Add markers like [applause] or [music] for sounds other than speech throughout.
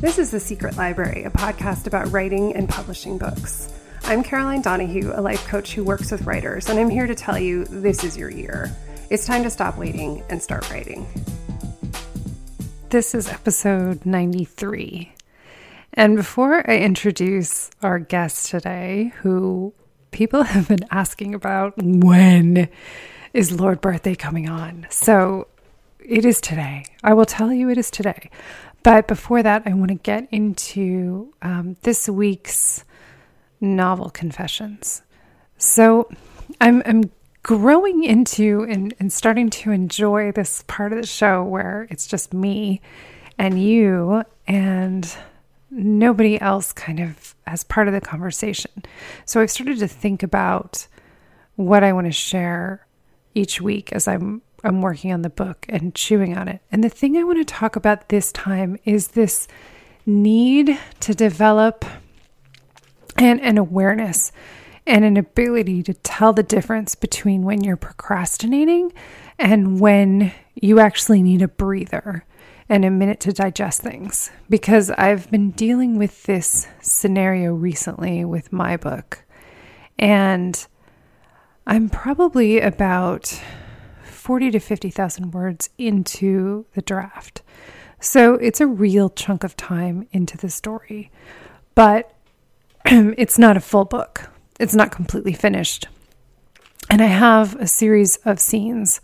This is The Secret Library, a podcast about writing and publishing books. I'm Caroline Donahue, a life coach who works with writers, and I'm here to tell you this is your year. It's time to stop waiting and start writing. This is episode 93. And before I introduce our guest today, who people [laughs] have been asking about when is Lord Birthday coming on? So it is today. I will tell you it is today. But before that, I want to get into um, this week's novel confessions. So I'm, I'm growing into and, and starting to enjoy this part of the show where it's just me and you and nobody else kind of as part of the conversation. So I've started to think about what I want to share each week as I'm I'm working on the book and chewing on it. And the thing I want to talk about this time is this need to develop an, an awareness and an ability to tell the difference between when you're procrastinating and when you actually need a breather and a minute to digest things. Because I've been dealing with this scenario recently with my book. And I'm probably about 40 to 50,000 words into the draft. So it's a real chunk of time into the story. But [clears throat] it's not a full book, it's not completely finished. And I have a series of scenes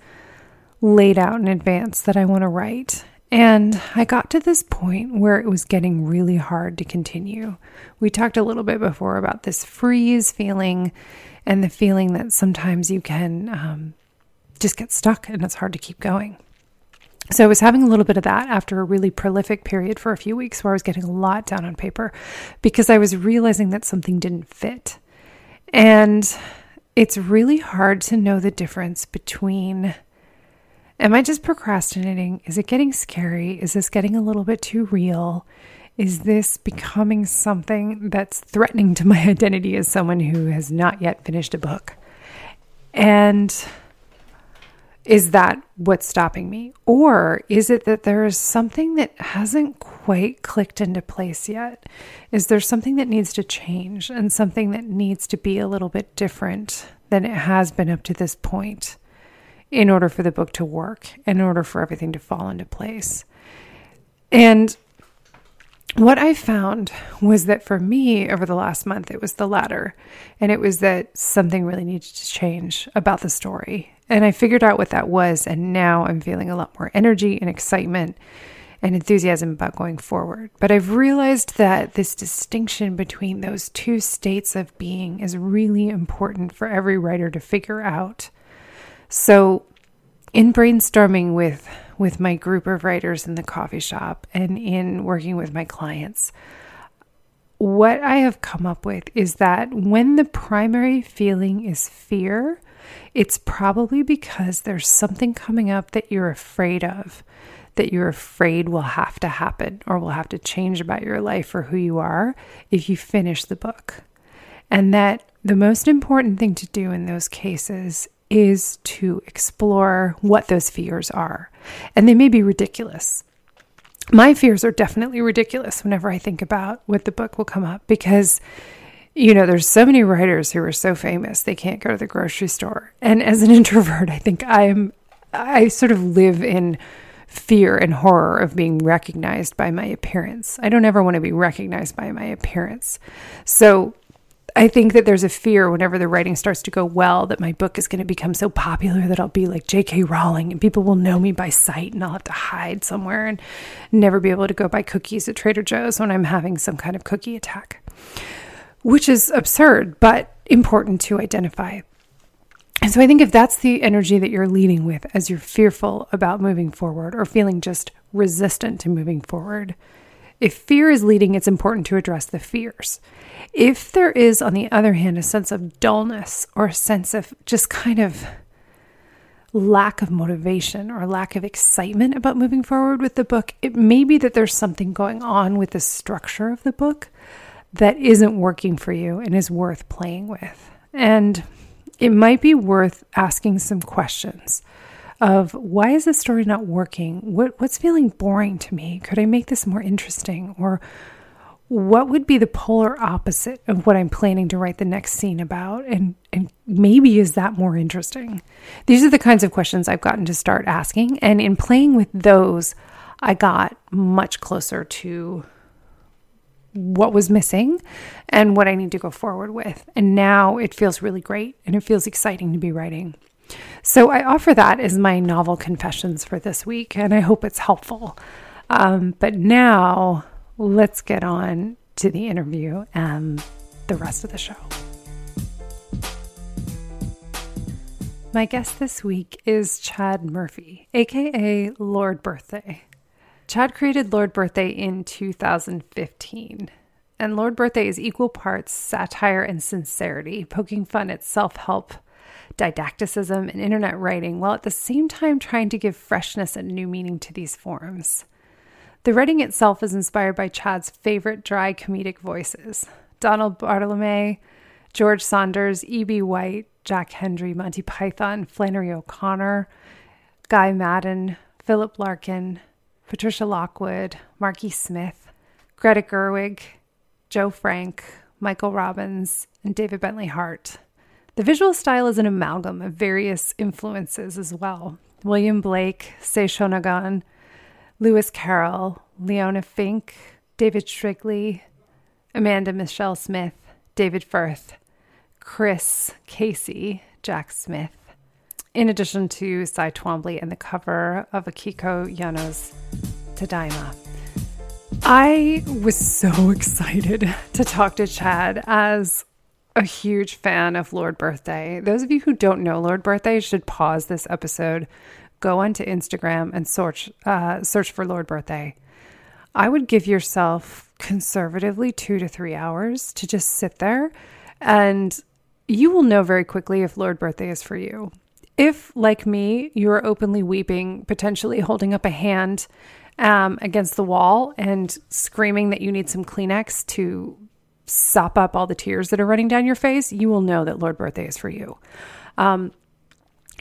laid out in advance that I want to write. And I got to this point where it was getting really hard to continue. We talked a little bit before about this freeze feeling and the feeling that sometimes you can um, just get stuck and it's hard to keep going. So I was having a little bit of that after a really prolific period for a few weeks where I was getting a lot down on paper because I was realizing that something didn't fit. And it's really hard to know the difference between am I just procrastinating? Is it getting scary? Is this getting a little bit too real? Is this becoming something that's threatening to my [laughs] identity as someone who has not yet finished a book? And is that what's stopping me? Or is it that there is something that hasn't quite clicked into place yet? Is there something that needs to change and something that needs to be a little bit different than it has been up to this point in order for the book to work, in order for everything to fall into place? And what I found was that for me over the last month, it was the latter. And it was that something really needed to change about the story and I figured out what that was. And now I'm feeling a lot more energy and excitement and enthusiasm about going forward. But I've realized that this distinction between those two states of being is really important for every writer to figure out. So, in brainstorming with with my group of writers in the coffee shop and in working with my clients, what I have come up with is that when the primary feeling is fear, it's probably because there's something coming up that you're afraid of, that you're afraid will have to happen or will have to change about your life or who you are if you finish the book. And that the most important thing to do in those cases is to explore what those fears are. And they may be ridiculous. My fears are definitely ridiculous whenever I think about what the book will come up because you know, there's so many writers who are so famous they can't go to the grocery store. And as an [laughs] introvert, I think I'm I sort of live in fear and horror of being recognized by my appearance. I don't ever want to be recognized by my appearance. So I think that there's a fear whenever the writing starts to go well that my book is going to become so popular that I'll be like J.K. Rowling and people will know me by sight and I'll have to hide somewhere and never be able to go buy cookies at Trader Joe's when I'm having some kind of cookie attack, which is absurd, but important to identify. And so I think if that's the energy that you're leading with as you're fearful about moving forward or feeling just resistant to moving forward, if fear is leading, it's important to address the fears. If there is, on the other hand, a sense of dullness or a sense of just kind of lack of motivation or lack of excitement about moving forward with the book, it may be that there's something going on with the structure of the book that isn't working for you and is worth playing with. And it might be worth asking some questions of why is this story not working? What what's feeling boring to me? Could I make this more interesting? Or what would be the polar opposite of what I'm planning to write the next scene about? And and maybe is that more interesting? These are the kinds of questions I've gotten to start asking. And in playing with those, I got much closer to what was missing and what I need to go forward with. And now it feels really great and it feels exciting to be writing. So I offer that as my novel confessions for this week, and I hope it's helpful. Um, but now let's get on to the interview and the rest of the show. My guest this week is Chad Murphy, aka Lord Birthday. Chad created Lord Birthday in 2015. And Lord Birthday is equal parts satire and sincerity, poking fun at self help, didacticism, and internet writing, while at the same time trying to give freshness and new meaning to these forms. The writing itself is inspired by Chad's favorite dry comedic voices Donald Barthelme, George Saunders, E.B. White, Jack Handey, Monty Python, Flannery O'Connor, Guy Maddin, Philip Larkin, Patricia Lockwood, Marky Smith, Greta Gerwig, Joe Frank, Michael Robbins, and David Bentley Hart. The visual style is an amalgam of various influences as well. William Blake, Sei Shonagon, Lewis Carroll, Leona Fink, David Shrigley, Amanda Michelle Smith, David Firth, Chris Casey, Jack Smith, in addition to Cy Twombly and the cover of Akiko Yano's Tadaima. I was so [laughs] excited to talk to Chad as a huge fan of Lord Birthday. Those of you who don't know Lord Birthday should pause this episode, go onto Instagram and search uh, search for Lord Birthday. I would give yourself conservatively two to three hours to just sit there, and you will know very quickly if Lord Birthday is for you. If, like me, you are openly weeping, potentially holding up a hand um, against the wall and screaming that you need some Kleenex to sop up all the tears that are running down your face, you will know that Lord Birthday is for you. Um,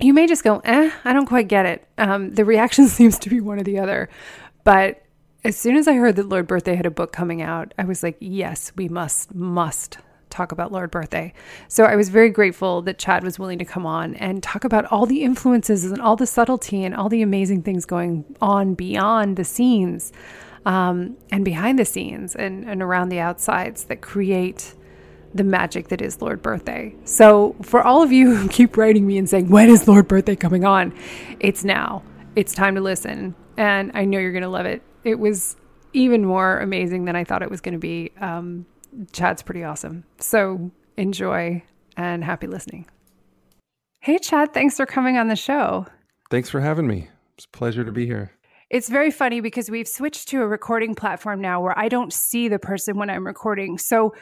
you may just go, eh, I don't quite get it. Um, the reaction [laughs] seems to be one or the other. But as soon as I heard that Lord Birthday had a book coming out, I was like, yes, we must, must talk about Lord Birthday. So I was very grateful that Chad was willing to come on and talk about all the influences and all the subtlety and all the amazing things going on beyond the scenes um, and behind the scenes and, and around the outsides that create the magic that is Lord Birthday. So for all of you [laughs] who keep writing me and saying, when is Lord Birthday coming on? It's now. It's time to listen. And I know you're going to love it. It was even more amazing than I thought it was going to be. Um, Chad's pretty awesome. So enjoy and happy listening. Hey, Chad, thanks for coming on the show. Thanks for having me. It's a pleasure to be here. It's very funny because we've switched to a recording platform now where I don't see the person when I'm recording. So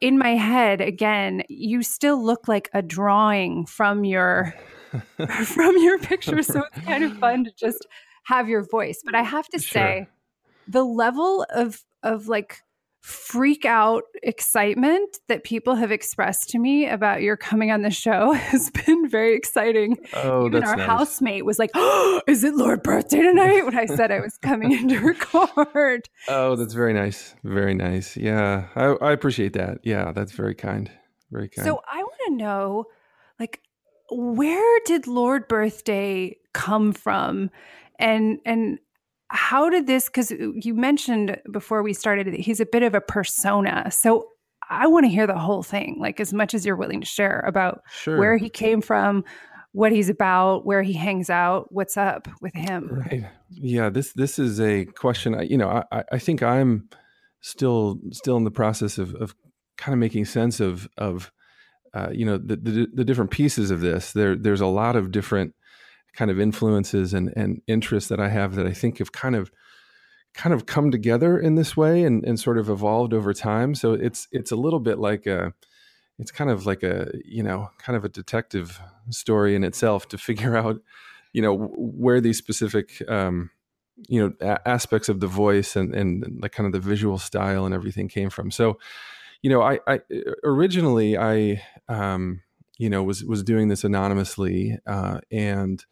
in my head, again, you still look like a drawing from your [laughs] from your picture. So it's kind of fun to [laughs] just have your voice. But I have to sure. say, the level of of like freak out excitement that people have expressed to me about your coming on the show [laughs] has been very exciting. Oh, Even our nice. housemate was like, oh, [gasps] "Is it Lord birthday tonight?" When I said I was coming in to record. [laughs] Oh, that's very nice. Very nice. Yeah, I, I appreciate that. Yeah, that's very kind. Very kind. So I want to know, like, where did Lord Birthday come from? And and how did this because you mentioned before we started that he's a bit of a persona. So I want to hear the whole thing, like as much as you're willing to share about Sure. where he came from, what he's about, where he hangs out, what's up with him. Right. Yeah. This this is a question. I, you know, I I- I think I'm still still in the process of of kind of making sense of of uh, you know the, the the different pieces of this. There there's a lot of different kind of influences and and interests that I have that I think have kind of kind of come together in this way and and sort of evolved over time. So it's it's a little bit like a it's kind of like a you know kind of a detective story in itself to [laughs] figure out you know where these specific um, you know a- aspects of the voice and and like kind of the visual style and everything came from. So you know I, I originally I um, you know was was doing this anonymously uh, and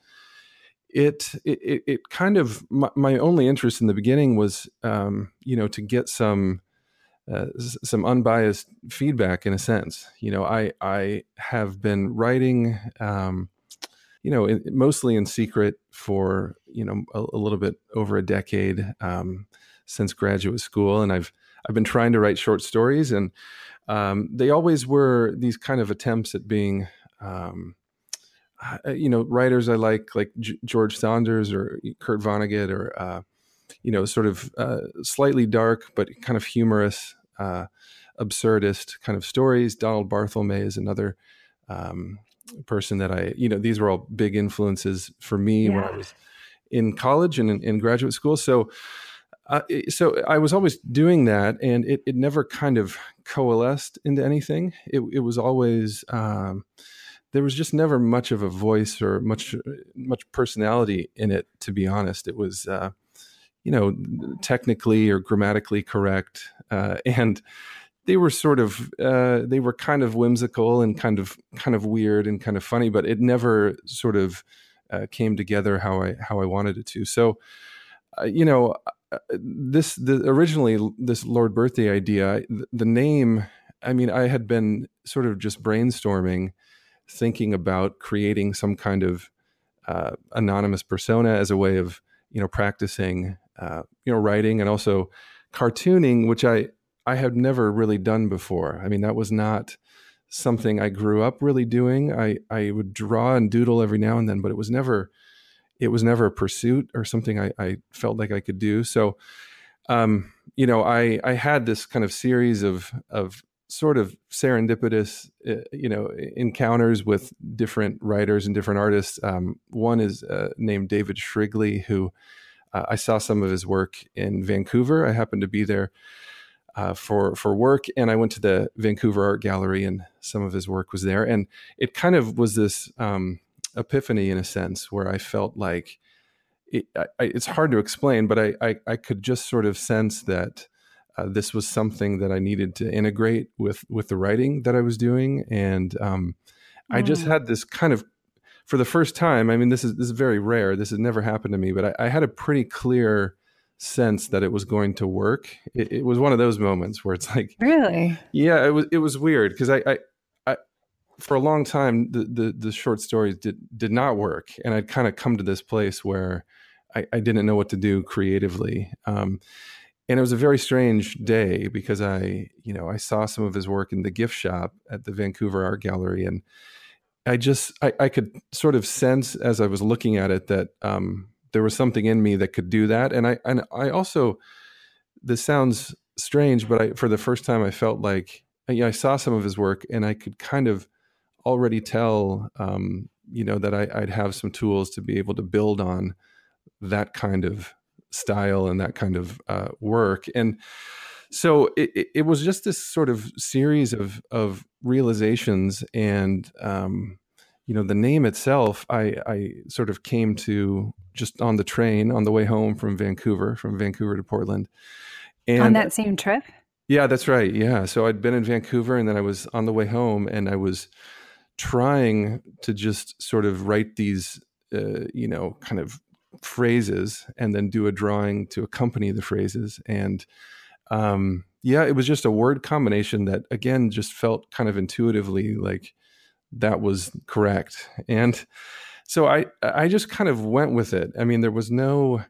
it, it it kind of my, my only interest in the beginning was um, you know to get some uh, some unbiased feedback in a sense. You know, I I have been writing, um, you know, in, mostly in secret for you know a, a little bit over a decade um, since graduate school, and I've I've been trying to write short stories, and um, they always were these kind of attempts at being. Um, you know, writers I like, like G- George Saunders or Kurt Vonnegut, or uh, you know, sort of uh, slightly dark but kind of humorous, uh, absurdist kind of stories. Donald Barthelme is another um, person that I, you know, these were all big influences for me when I was in college and in, in graduate school. So, uh, so I was always doing that, and it, it never kind of coalesced into anything. It, it was always um, there was just never much of a voice or much much personality in it. To be honest, it was uh, you know technically or grammatically correct, uh, and they were sort of uh, they were kind of whimsical and kind of kind of weird and kind of funny, but it never sort of uh, came together how I how I wanted it to. So, uh, you know, uh, this the originally this Lord Birthday idea, the, the name. I mean, I had been sort of just brainstorming, thinking about creating some kind of uh, anonymous persona as a way of you know practicing uh, you know writing and also cartooning, which I I had never really done before. I mean, that was not something I grew up really doing. I I would draw and doodle every now and then, but it was never it was never a pursuit or something I, I felt like I could do. So, um, you know, I I had this kind of series of of sort of serendipitous, uh, you know, encounters with different writers and different artists. Um, one is uh, named David Shrigley, who uh, I saw some of his work in Vancouver. I happened to be there uh, for for work, and I went to the Vancouver Art Gallery, and some of his work was there. And it kind of was this um, epiphany, in a sense, where I felt like it, I, it's hard to explain, but I, I I could just sort of sense that uh, this was something that I needed to integrate with with the writing that I was doing, and um, I just Mm. had this kind of for the first time. I mean, this is this is very rare. This has never happened to me, but I, I had a pretty clear sense that it was going to work. It, it was one of those moments where it's [laughs] like, Really? yeah, it was it was weird because I, I I for a long time the, the the short stories did did not work, and I'd kind of come to this place where I, I didn't know what to do creatively. Um, and it was a very strange day because I, you know, I saw some of his work in the gift shop at the Vancouver Art Gallery, and I just I, I could sort of sense as I was looking at it that um, there was something in me that could do that, and I and I also this sounds strange, but I for the first time I felt like yeah, I saw some of his work and I could kind of already tell um, you know that I, I'd have some tools to be able to build on that kind of style and that kind of uh, work and so it, it- was just this sort of series of of realizations and um, you know the name itself I, I sort of came to just on the train on the way home from Vancouver from Vancouver to Portland and On that same trip? yeah, that's right. Yeah. So I'd been in Vancouver and then I was on the way home and I was trying to just sort of write these, uh, you know, kind of phrases and then do a drawing to accompany the phrases. And um, yeah, it was just a word combination that, again, just felt kind of intuitively like that was correct. And so I I just kind of went with it. I mean, there was no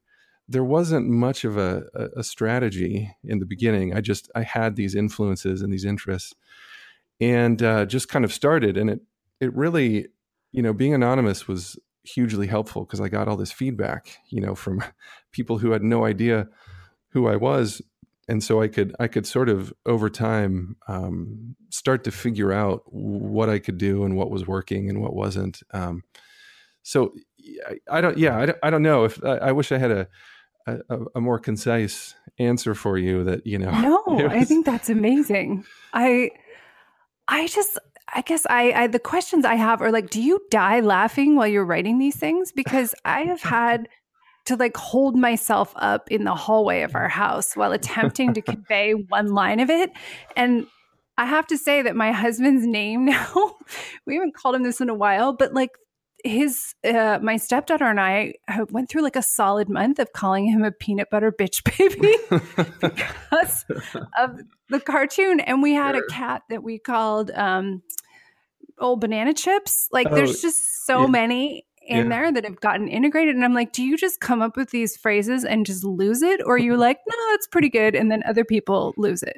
there wasn't much of a, a, strategy in the beginning. I just I had these influences and these interests, and uh, just kind of started. And it it really, you know, being anonymous was hugely helpful because I got all this feedback, you know, from [laughs] people who had no idea who I was, and so I could I could sort of over time um, start to figure out what I could do and what was working and what wasn't. Um, so I, I, don't, yeah, I don't, I don't know if I, I wish I had a a, a, more concise answer for you that you know [laughs] no was... i think that's amazing i i just i guess I, I the questions i have are like do you die laughing while you're writing these things? Because i have had to like hold myself up in the hallway of our house while attempting to convey one line of it. And I have to say that my husband's name [laughs] now, we haven't called him this in a while, but like his uh, my stepdaughter and I went through like a solid month of calling him a peanut butter bitch baby [laughs] because of the cartoon, and we had sure. a cat that we called um, old banana chips. Like, oh, there's just so yeah. many in yeah. there that have gotten integrated, and I'm like, do you just come up with these phrases and just lose it, or you like, no, that's pretty good, and then other people lose it?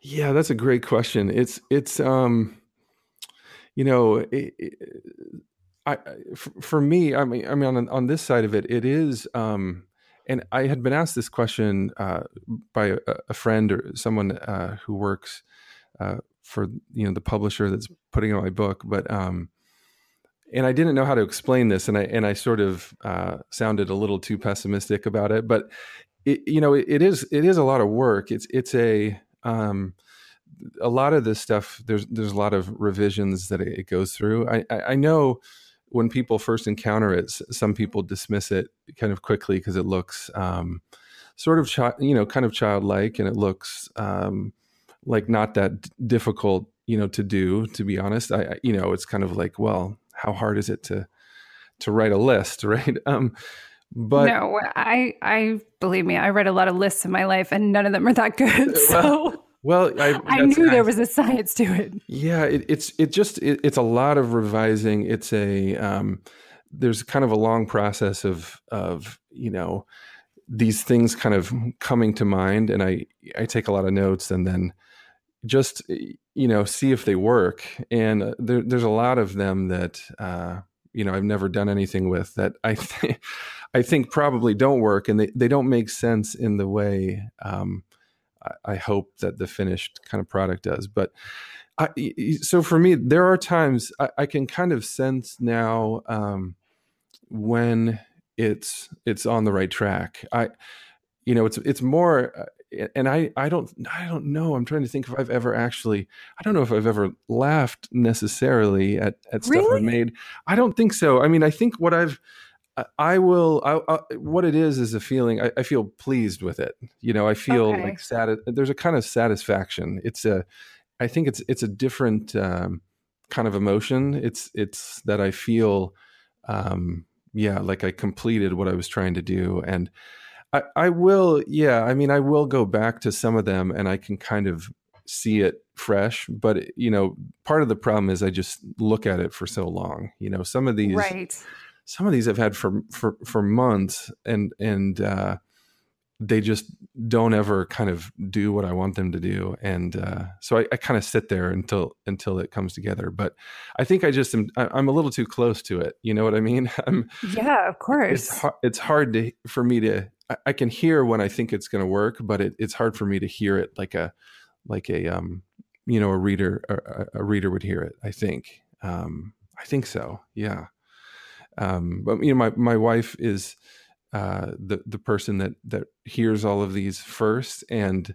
Yeah, that's a great question. It's it's um you know, it, it, I, for, me, I mean, I mean, on, on this side of it, it is, um, and I had been asked this question uh, by a, a, friend or someone uh, who works uh, for you know the publisher that's putting out my book, but um, and I didn't know how to explain this, and I and I sort of uh, sounded a little too pessimistic about it, but it, you know, it, it is it is a lot of work. It's it's a um, a lot of this stuff. There's there's a lot of revisions that it, goes through. I, I, I know when people first encounter it, some people dismiss it kind of quickly because it looks um, sort of, chi- you know, kind of childlike, and it looks um, like not that d- difficult, you know, to do. To be honest, I, I, you know, it's kind of like, well, how hard is it to to write a list, [laughs] right? Um, but no, I, I believe me, I read a lot of lists in my life, and none of them are that good. [laughs] So. Well, well, I, I knew there was a science to it. Yeah, it, it's it just it, it's a lot of revising. It's a um, there's kind of a long process of of you know these things kind of coming to mind, and I I take a lot of notes and then just you know see if they work. And uh, there, there's a lot of them that uh, you know I've never done anything with that I think [laughs] I think probably don't work, and they they don't make sense in the way. Um, I hope that the finished kind of product does. But I, so for me, there are times I, I can kind of sense now um, when it's it's on the right track. I, you know, it's it's more, uh, and I I don't I don't know. I'm trying to think if I've ever actually I don't know if I've ever laughed necessarily at at stuff really? I made. I don't think so. I mean, I think what I've I will. I, I, what it is is a feeling. I, I, feel pleased with it. You know, I feel okay. like sad. There's a kind of satisfaction. It's a. I think it's it's a different um, kind of emotion. It's it's that I feel. Um, yeah, like I completed what I was trying to do, and I, I will. Yeah, I mean, I will go back to some of them, and I can kind of see it fresh. But you know, part of the problem is I just look at it for so long. You know, some of these right some of these I've had for for for months, and and uh, they just don't ever kind of do what I want them to do, and uh, so I, I kind of sit there until until it comes together. But I think I just am I'm a little too close to it. You know what I mean? [laughs] I'm, yeah, of course. It's it's hard to for me to I can hear when I think it's going to work, but it, it's hard for me to hear it like a like a um you know a reader a, a reader would hear it. I think um I think so. Yeah. Um, but you know, my my wife is uh, the the person that that hears all of these first, and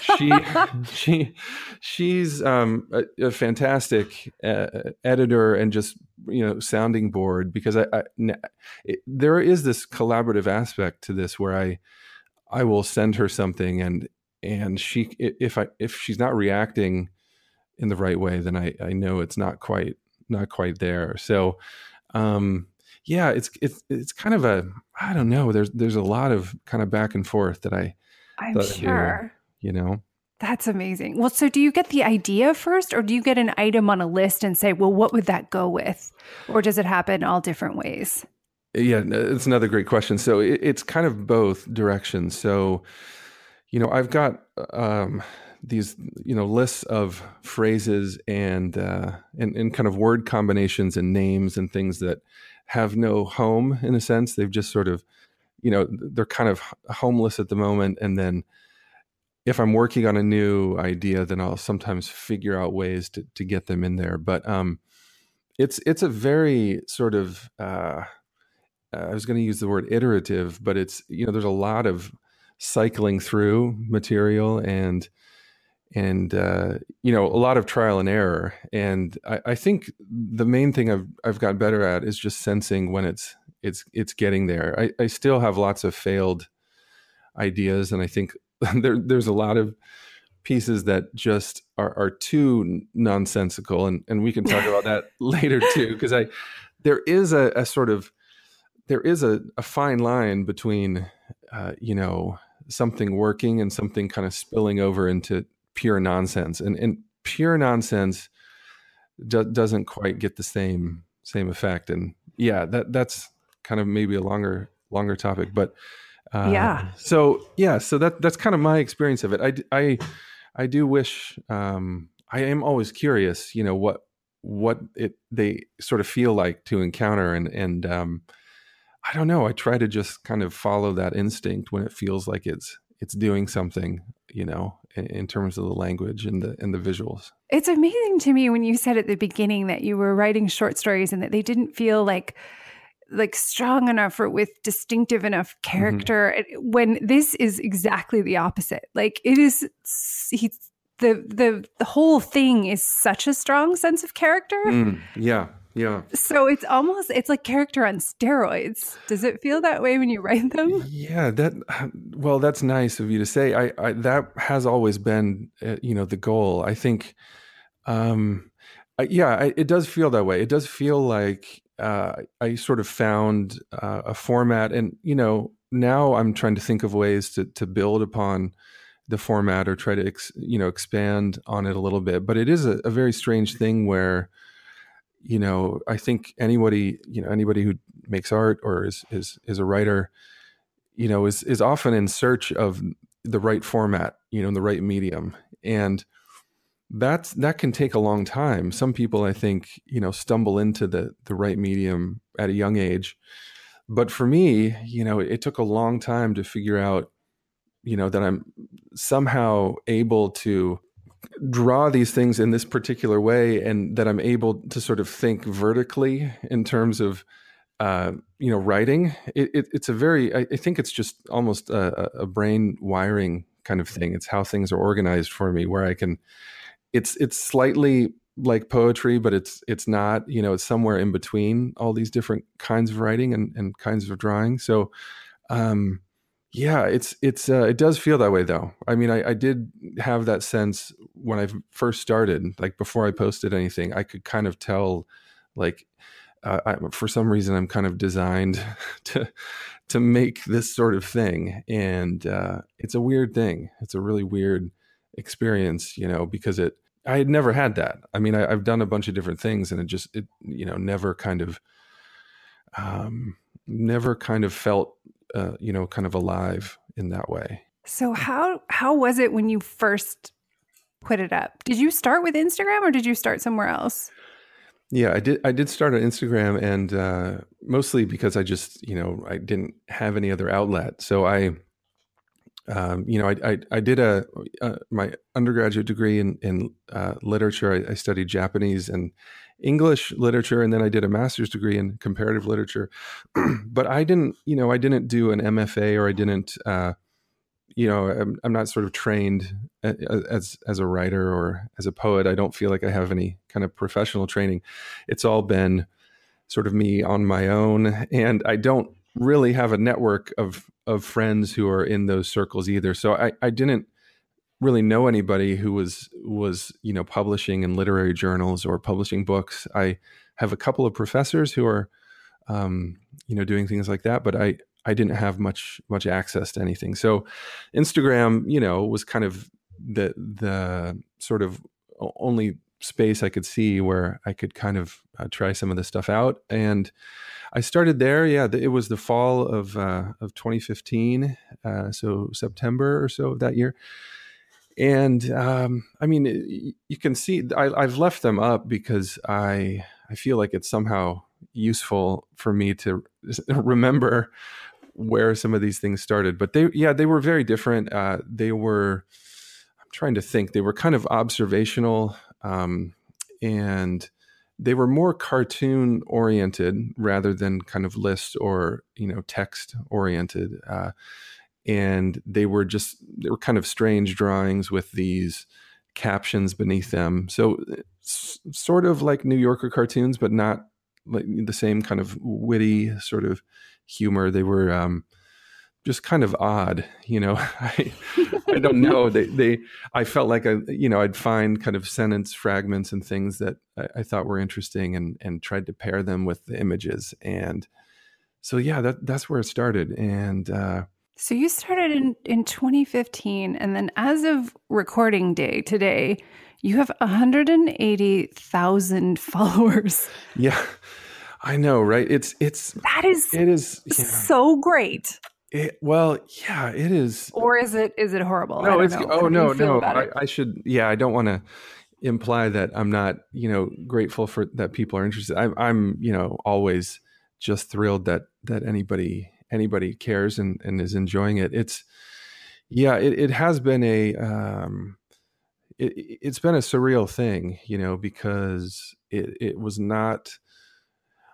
she [laughs] [laughs] she she's um, a, a, fantastic uh, editor and just you know sounding board because I, I it, there is this collaborative aspect to this where I I will send her something and and she if I if she's not reacting in the right way, then I I know it's not quite not quite there. So um, yeah, it's it's it's kind of a I don't know. There's there's a lot of kind of back and forth that I I'm sure. Do, you know. That's amazing. Well, so do you get the idea first, or do you get an item on a list and say, well, what would that go with? Or does it happen all different ways? Yeah, it's another great question. So it, it's kind of both directions. So, you know, I've got um, these, you know, lists of phrases and, uh, and and kind of word combinations and names and things that have no home in a sense. They've just sort of, you know, they're kind of homeless at the moment, and then if I'm working on a new idea, then I'll sometimes figure out ways to to get them in there. But um, it's it's a very sort of uh, I was going to use the word iterative, but it's you know there's a lot of cycling through material and and uh, you know a lot of trial and error. And I, I think the main thing I've I've got better at is just sensing when it's it's it's getting there. I, I still have lots of failed ideas, and I think [laughs] there, there's a lot of pieces that just are, are too nonsensical and, and we can talk about that [laughs] later too because i there is a, a, sort of there is a, a fine line between uh, you know something working and something kind of spilling over into pure nonsense and, and pure nonsense do, doesn't quite get the same same effect and yeah that that's kind of maybe a longer longer topic but uh, yeah. So yeah, so that that's kind of my experience of it. I I I do wish um, I am always curious, you know, what what it they sort of feel like to encounter and and um, I don't know. I try to just kind of follow that instinct when it feels like it's it's doing something, you know, in, terms of the language and the and the visuals. It's amazing to me when you said at the beginning that you were writing short stories and that they didn't feel like like strong enough or with distinctive enough mm-hmm. character mm-hmm. when this is exactly the opposite like it is he's the the the whole thing is such a strong sense of character mm, yeah yeah. So it's almost it's like character on steroids. Does it feel that way when you write them? Yeah that [sighs] well that's nice of you to say. I, I that has always been uh, you know the goal. I think um yeah I, it does feel that way. It does feel like uh, I sort of found uh, a format, and you know, now I'm trying to think of ways to to build upon the format or try to ex, you know expand on it a little bit. But it is a, a, very strange thing where, you know, I think anybody you know anybody who makes art or is is is a writer, you know, is is often in search of the right format, you know, the right medium, and that's that can take a long time. Some people, I think, you know, stumble into the the right medium at a young age. But for me, you know, it took a long time to figure out, you know, that I'm somehow able to draw these things in this particular way and that I'm able to sort of think vertically in terms of uh, you know, writing. It, it, it's a very, I, I, think it's just almost a, a brain wiring kind of thing. It's how things are organized for me, where I can it's it's slightly like poetry, but it's it's not. You know, it's somewhere in between all these different kinds of writing and, and kinds of drawing. So, um, yeah, it's it's uh, it does feel that way though. I mean, I, I did have that sense when I first started, like before I posted anything, I could kind of tell, like, uh, I, for some reason, I'm kind of designed [laughs] to to make this sort of thing, and uh, it's a weird thing. It's a really weird experience, you know, because it I had never had that. I mean, I, have done a bunch of different things, and it just it you know never kind of um never kind of felt uh, you know kind of alive in that way. So how how was it when you first put it up? Did you start with Instagram or did you start somewhere else? Yeah, I did. I did start on Instagram, and uh, mostly because I just, you know, I didn't have any other outlet. So I, um, you know, I, I, I did a, a, my undergraduate degree in in uh, literature. I, I, studied Japanese and English literature, and then I did a master's degree in comparative literature. [clears throat] but I didn't, you know, I didn't do an MFA or I didn't, uh, you know, I'm, I'm, not sort of trained as as a writer or as a poet. I don't feel like I have any kind of professional training. It's all been sort of me on my own, and I don't really have a network of of friends who are in those circles either. So I, I didn't really know anybody who was was you know publishing in literary journals or publishing books. I have a couple of professors who are um, you know doing things like that, but I I didn't have much much access to anything. So Instagram, you know, was kind of the the sort of only space I could see where I could kind of uh, try some of this stuff out. And I started there. Yeah, it was the fall of uh, of 2015, uh, so September or so of that year. And um, I mean, you can see I, I've left them up because I I feel like it's somehow useful for me to [laughs] remember where some of these things started. But they, yeah, they were very different. Uh, they were, I'm trying to think, they were kind of observational um, and they were more cartoon oriented rather than kind of list or, you know, text oriented. Uh, and they were just, they were kind of strange drawings with these captions beneath them. So, s- sort of like New Yorker cartoons, but not like the same kind of witty sort of humor. They were um, just kind of odd, you know. [laughs] I I don't know. They they I felt like I you know I'd find kind of sentence fragments and things that I, I thought were interesting and and tried to pair them with the images and so yeah that that's where it started and. uh so you started in, in 2015, and then as of recording day today, you have 180,000 [laughs] followers. Yeah. I know, right? It's it's that is it is yeah. so great. It, well, yeah, it is. Or is it is it horrible? No, it's know. oh no, no. I, I, should yeah. I don't want to imply that I'm not you know grateful for that people are interested. I'm I'm you know always just thrilled that that anybody anybody cares and and is enjoying it. It's yeah, it, it has been a um, it, has been a surreal thing, you know, because it it was not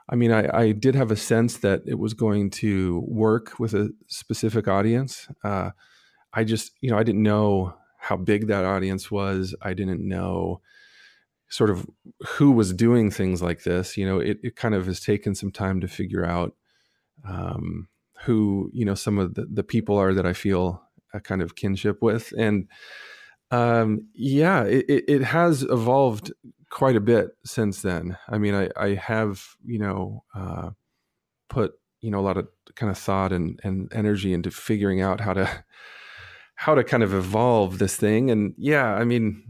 I mean, I, I, did have a sense that it was going to work with a specific audience. Uh, I just, you know, I didn't know how big that audience was. I didn't know sort of who was doing things like this. You know, it, it kind of has taken some time to figure out um, who, you know, some of the, the people are that I feel a kind of kinship with. And um, yeah, it, it has evolved quite a bit since then. I mean, I, I have, you know, uh, put, you know, a lot of kind of thought and, and energy into figuring out how to, how to kind of evolve this thing. And yeah, I mean,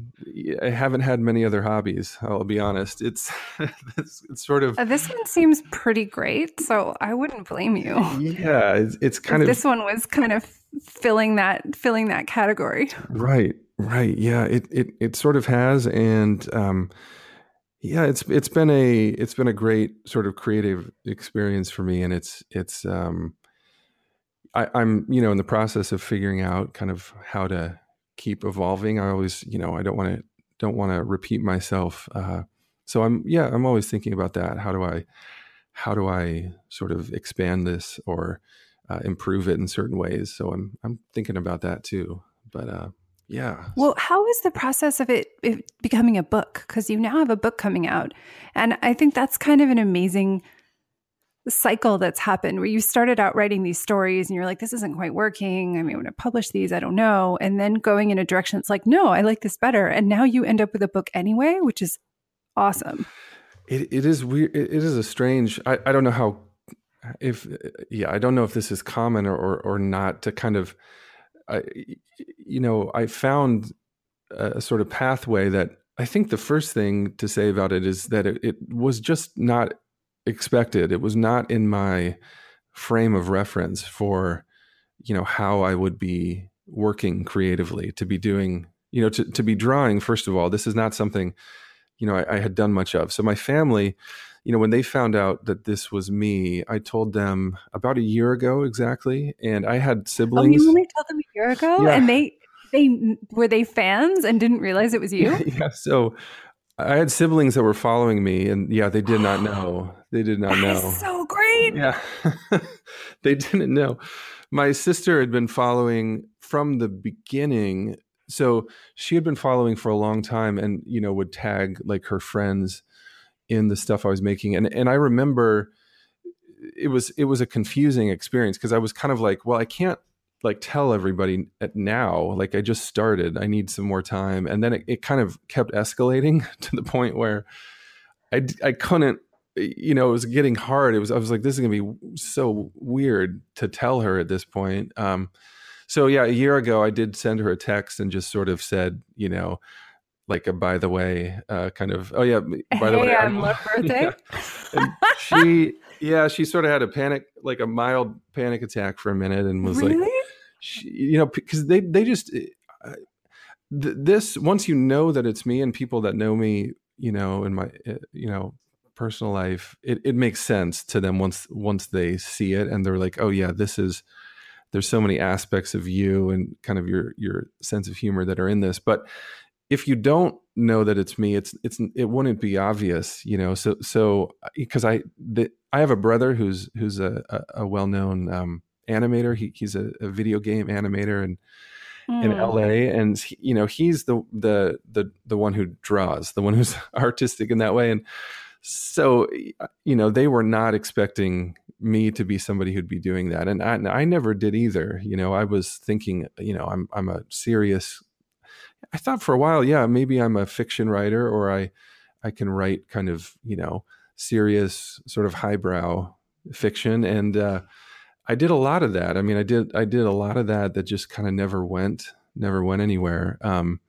I haven't had many other hobbies. I'll be honest. It's, [laughs] it's, it's sort of, uh, this one seems pretty great. So I wouldn't blame you. Yeah. It's, it's kind of, this one was kind of filling that, filling that category. Right. Right. Yeah. It, it, it sort of has. And, um, yeah, it's it's been a it's been a great sort of creative experience for me, and it's it's um, I, I'm you know in the process of figuring out kind of how to keep evolving. I always you know I don't want to don't want to repeat myself. Uh, so I'm yeah I'm always thinking about that. How do I how do I sort of expand this or uh, improve it in certain ways? So I'm I'm thinking about that too. But uh, yeah. Well, how is the process of it, it becoming a book? Because you now have a book coming out. And I think that's kind of an amazing cycle that's happened where you started out writing these stories and you're like, this isn't quite working. I mean, when I publish these, I don't know. And then going in a direction it's like, no, I like this better. And now you end up with a book anyway, which is awesome. It, it is weird. It, it is a strange, I, I don't know how, if, yeah, I don't know if this is common or, or, or not to kind of, I, you know, I found a sort of pathway that I think the first thing to say about it is that it, it was just not expected. It was not in my frame of reference for, you know, how I would be working creatively to be doing, you know, to, to be drawing. First of all, this is not something, you know, I, I had done much of. So my family, you know, when they found out that this was me, I told them about a year ago exactly, and I had siblings. Oh, you only told them a year ago, yeah. and they they were they fans and didn't realize it was you. Yeah, [laughs] yeah. So I had siblings that were following me, and yeah, they did not know. [gasps] They did not know. so great. Yeah, [laughs] they didn't know. My sister had been following from the beginning, so she had been following for a long time, and you know would tag like her friends in the stuff I was making. And and I remember it was it was a confusing experience because I was kind of like, well, I can't like tell everybody now like i just started i need some more time and then it, it kind of kept escalating [laughs] to the point where i i couldn't you know it was getting hard it was i was like this is gonna be so weird to tell her at this point um so yeah, a year ago I did send her a text and just sort of said, you know, like a by the way, uh, kind of. Oh yeah, by the hey, way, I'm love [laughs] birthday. Yeah. she yeah, she sort of had a panic, like a mild panic attack for a minute, and was really? like, you know, because they they just uh, th- this once you know that it's me and people that know me, you know, in my uh, you know personal life, it, it makes sense to them once once they see it and they're like, oh yeah, this is there's so many aspects of you and kind of your your sense of humor that are in this. But if you don't know that it's me, it's it's it wouldn't be obvious, you know. So so because I the, I have a brother who's who's a, a, a well known um, animator. He, he's a, a, video game animator and in. LA, and he, you know he's the the the the one who draws, the one who's [laughs] artistic in that way, and so you know they were not expecting me to be somebody who'd be doing that, and I, I never did either. You know, I was thinking, you know, I'm I'm a serious. I thought for a while, yeah, maybe I'm a fiction writer, or I I can write kind of you know serious sort of highbrow fiction, and uh, I did a lot of that. I mean, I did I did a lot of that that just kind of never went never went anywhere. Um,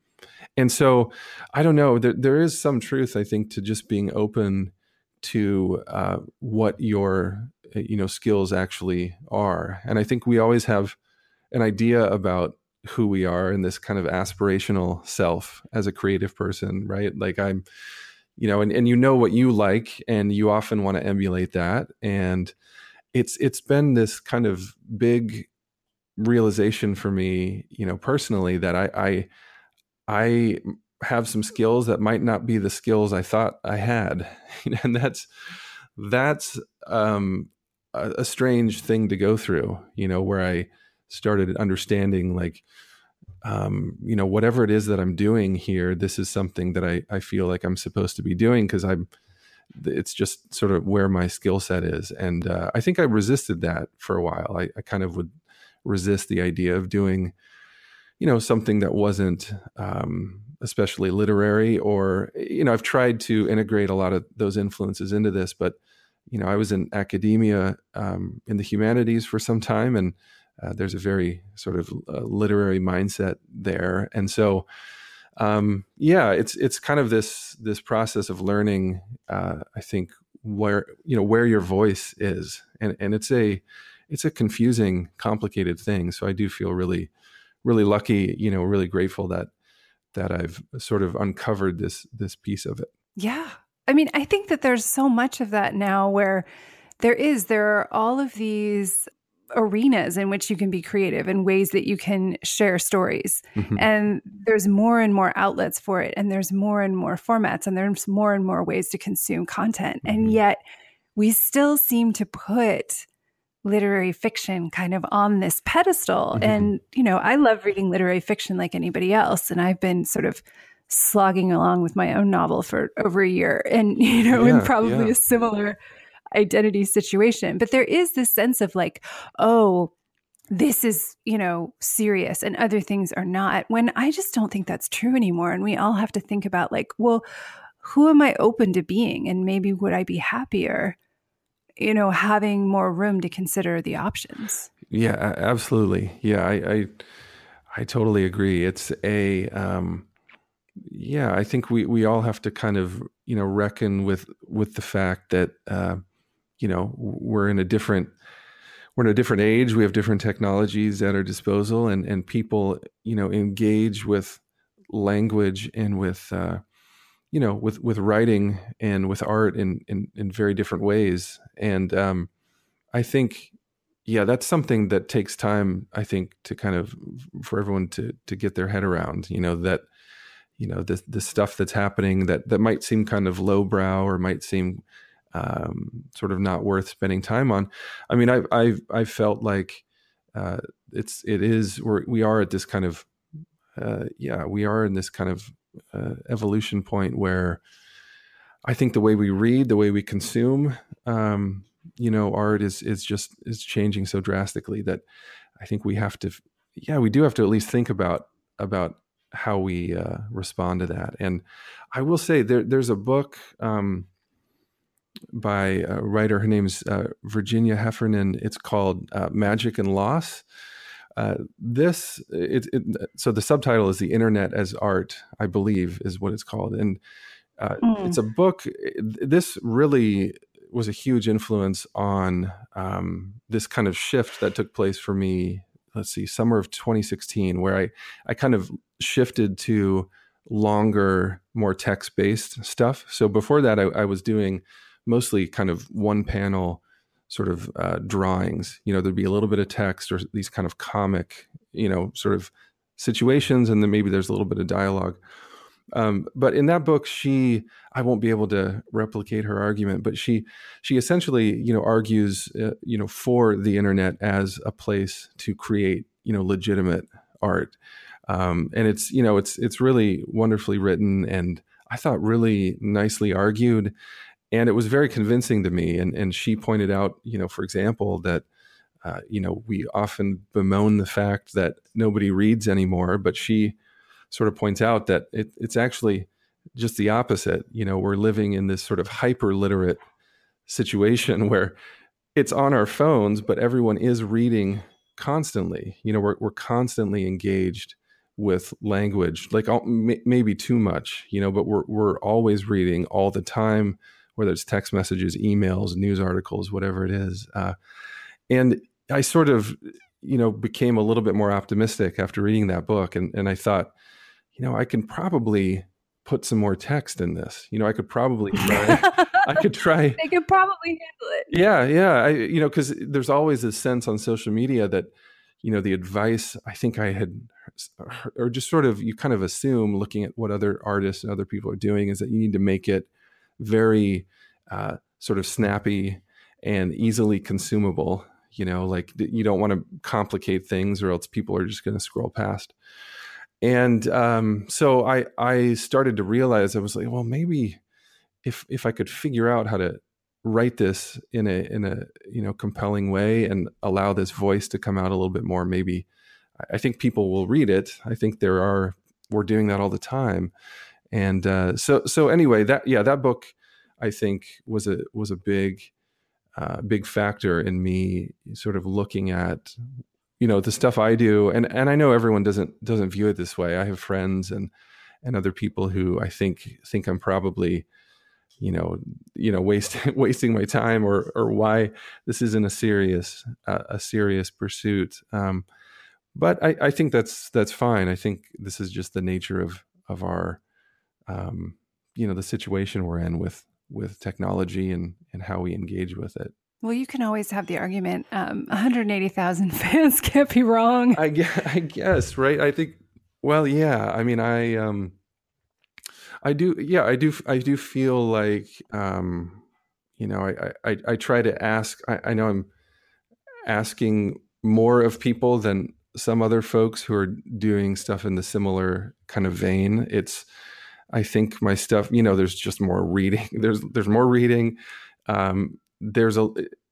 and so I don't know. There, there is some truth, I think, to just being open to uh, what your you know skills actually are. And I think we always have an idea about who we are in this kind of aspirational self as a creative person, right? Like I'm, you know, and, and you know what you like, and you often want to emulate that. And it's it's been this kind of big realization for me, you know, personally that I I I have some skills that might not be the skills I thought I had, [laughs] and that's that's um, a, a strange thing to go through. You know, where I started understanding like, um, you know, whatever it is that I'm doing here, this is something that I I feel like I'm supposed to be doing because I'm. It's just sort of where my skill set is, and uh, I think I resisted that for a while. I, I kind of would resist the idea of doing you know something that wasn't um, especially literary or you know i've tried to integrate a lot of those influences into this but you know i was in academia um, in the humanities for some time and uh, there's a very sort of uh, literary mindset there and so um, yeah it's it's kind of this this process of learning uh, i think where you know where your voice is and and it's a it's a confusing complicated thing so i do feel really really lucky, you know, really grateful that that I've sort of uncovered this this piece of it. Yeah. I mean, I think that there's so much of that now where there is there are all of these arenas in which you can be creative and ways that you can share stories. Mhm. And there's more and more outlets for it and there's more and more formats and there's more and more ways to consume content. And Mhm. yet we still seem to put literary fiction kind of on this pedestal. Mhm. And, you know, I love reading literary fiction like anybody else. And I've been sort of slogging along with my own novel for over a year and, [laughs] you know, in Yeah, probably yeah. a similar identity situation. But there is this sense of like, oh, this is, you know, serious and other things are not. When I just don't think that's true anymore. And we all have to think about like, well, who am I open to being? And maybe would I be happier, you know, having more room to consider the options? Yeah, absolutely. Yeah, I, I I totally agree. It's a um, yeah. I think we we all have to kind of you know reckon with with the fact that uh, you know we're in a different we're in a different age. We have different technologies at our disposal, and and people you know engage with language and with uh, you know with with writing and with art in in, in very different ways. And um, I think yeah that's something that takes time i think to kind of for everyone to to get their head around you know that you know the the stuff that's happening that that might seem kind of lowbrow or might seem um, sort of not worth spending time on. I mean i've i've, I've felt like uh, it's it is we're, we are at this kind of uh, yeah we are in this kind of uh, evolution point where i think the way we read the way we consume um, you know art is is just is changing so drastically that i think we have to yeah we do have to at least think about about how we uh, respond to that. And i will say there there's a book um, by a writer her name's uh, virginia heffernan. It's called uh, magic and loss. Uh, this it, it, so the subtitle is the internet as art i believe is what it's called. And uh, mm. it's a book this really was a huge influence on um, this kind of shift that took place for me let's see summer of 2016 where i i kind of shifted to longer more text based stuff. So before that I, I was doing mostly kind of one panel sort of uh, drawings. You know, there'd be a little bit of text or these kind of comic, you know, sort of situations, and then maybe there's a little bit of dialogue. Um, but in that book, she I won't be able to replicate her argument, but she she essentially you know argues uh, you know for the internet as a place to create you know legitimate art, um, and it's you know it's it's really wonderfully written and I thought really nicely argued and it was very convincing to me. And and she pointed out, you know, for example, that uh, you know we often bemoan the fact that nobody reads anymore, but she sort of points out that it, it's actually just the opposite. You know, we're living in this sort of hyper literate situation [laughs] where it's on our phones, but everyone is reading constantly. You know, we're we're constantly engaged with language, like maybe too much. You know, but we're we're always reading all the time whether it's text messages, emails, news articles, whatever it is. Uh, and I sort of, you know, became a little bit more optimistic after reading that book. And, and I thought, you know, I can probably put some more text in this. You know, I could probably try. I could [laughs] try. They could probably handle it. Yeah, yeah. I, you know, because there's always this sense on social media that, you know, the advice I think I had, or just sort of, you kind of assume looking at what other artists and other people are doing is that you need to make it very uh, sort of snappy and easily consumable. You know, like you don't want to complicate things, or else people are just going to scroll past. And um, so I I started to realize I was like, well, maybe if if I could figure out how to write this in a in a you know compelling way and allow this voice to come out a little bit more, maybe I think people will read it. I think there are we're doing that all the time, and uh, so so anyway that yeah that book i think was a was a big uh, big factor in me sort of looking at you know the stuff i do. And and i know everyone doesn't doesn't view it this way. I have friends and and other people who i think think i'm probably you know you know wasting [laughs] wasting my time or or why this isn't a serious uh, a serious pursuit. Um, but I, I think that's that's fine. I think this is just the nature of of our um, you know the situation we're in with with technology and and how we engage with it. Well, you can always have the argument. Um, 180,000 [laughs] fans can't be wrong. I guess, [laughs] I guess, right? I think. Well, yeah. I mean, I um, I do. Yeah, I do. I do feel like um, you know, I I, I try to ask. I, I know I'm asking more of people than some other folks who are doing stuff in the similar kind of vein. It's I think my stuff, you know, there's just more reading. [laughs] There's there's more reading. Um, there's a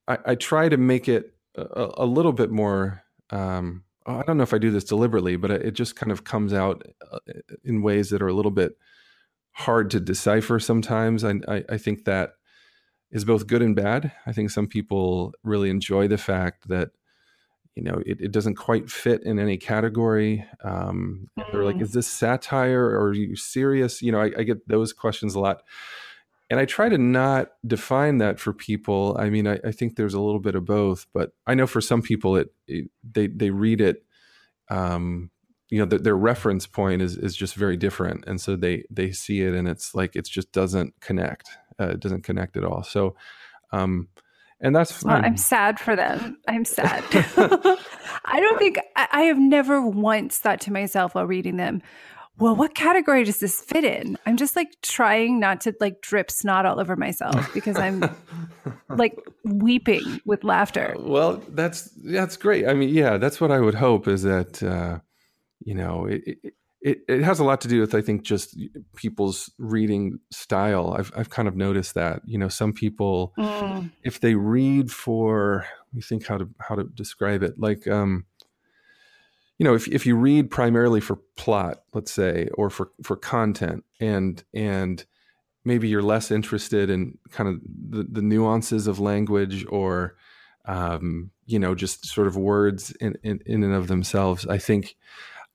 I, I try to make it a, a little bit more. Um, oh, I don't know if I do this deliberately, but it just kind of comes out uh, in ways that are a little bit hard to decipher sometimes. I, I, I think that is both good and bad. I think some people really enjoy the fact that you know it, it doesn't quite fit in any category um, mm. they're like mm. is this satire or are you serious you know I, I, get those questions a lot and i try to not define that for people i mean i, I think there's a little bit of both but i know for some people it, it they they read it um, you know the, their reference point is is just very different and so they they see it and it's like it just doesn't connect uh, it doesn't connect at all so um, and that's fine. Well, I'm sad for them. I'm sad. [laughs] I don't think I, I have never once thought to myself while reading them, well, what category does this fit in? I'm just like trying not to like drip snot all over myself because I'm [laughs] like weeping with laughter. Well, that's that's great. I mean, yeah, that's what I would hope is that uh, you know it, it, it, it has a lot to do with I think just people's reading style. I've I've kind of noticed that you know some people mm. if they read for me think how to how to describe it like um you know if if you read primarily for plot let's say or for for content and and maybe you're less interested in kind of the, the nuances of language or um you know just sort of words in in, in and of themselves i think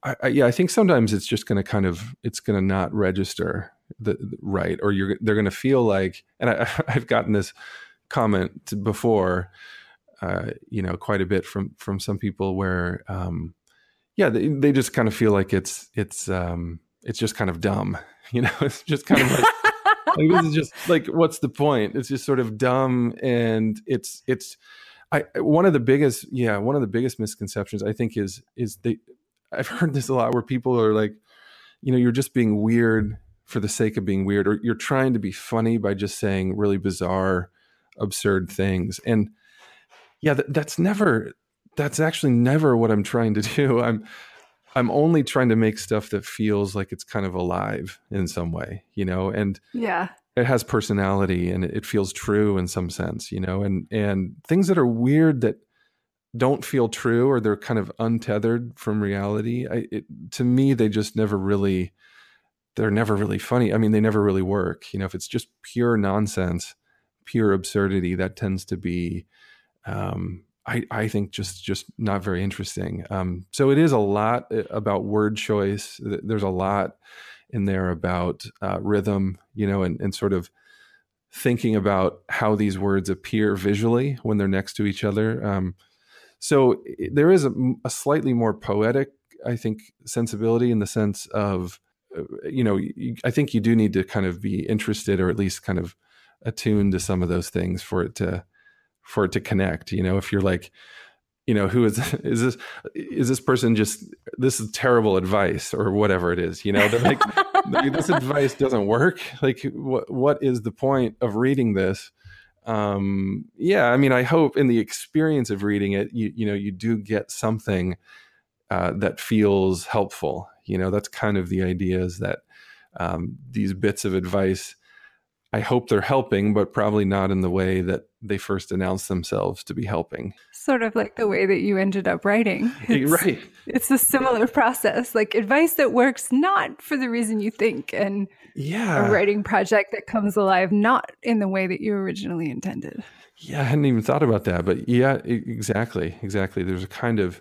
I, I, yeah i think sometimes it's just going to kind of it's going to not register the, the, right or you're they're going to feel like and I, [laughs] i've gotten this comment before uh, you know quite a bit from from some people where um yeah they, they just kind of feel like it's it's um it's just kind of dumb [laughs] you know it's just kind of like like this is just like what's the point? It's just sort of dumb and it's it's i one of the biggest yeah one of the biggest misconceptions i think is is they i've heard this a lot where people are like you know you're just being weird for the sake of being weird or you're trying to be funny by just saying really bizarre absurd things. And yeah that, that's never that's actually never what i'm trying to do. I'm I'm only trying to make stuff that feels like it's kind of alive in some way, you know, and yeah, it has personality and it feels true in some sense, you know, and and things that are weird that don't feel true or they're kind of untethered from reality. I, it, to me, they just never really, they're never really funny. I mean, they never really work. You know, if it's just pure nonsense, pure absurdity, that tends to be um, I, I think just just not very interesting. Um, so it is a lot uh, about word choice. There's a lot in there about uh, rhythm, you know, and, and sort of thinking about how these words appear visually when they're next to each other. Um, so there is a, a, slightly more poetic, I think, sensibility in the sense of, uh, you know, I think you do need to kind of be interested or at least kind of attuned to some of those things for it to for it to connect you know? If you're like you know who is [laughs] is this is this person just this is terrible advice or whatever it is you know? They're like, [laughs] this advice doesn't work. Like what what is the point of reading this um yeah i mean i hope in the experience of reading it you you know you do get something uh, that feels helpful. You know that's kind of the idea is that um, these bits of advice I hope they're helping, but probably not in the way that they first announced themselves to be helping. Sort of like the way that you ended up writing. [laughs] It's, right. It's a similar process, like advice that works not for the reason you think, and yeah, a writing project that comes alive not in the way that you originally intended. Yeah, I hadn't even thought about that, but yeah, exactly, exactly. There's a kind of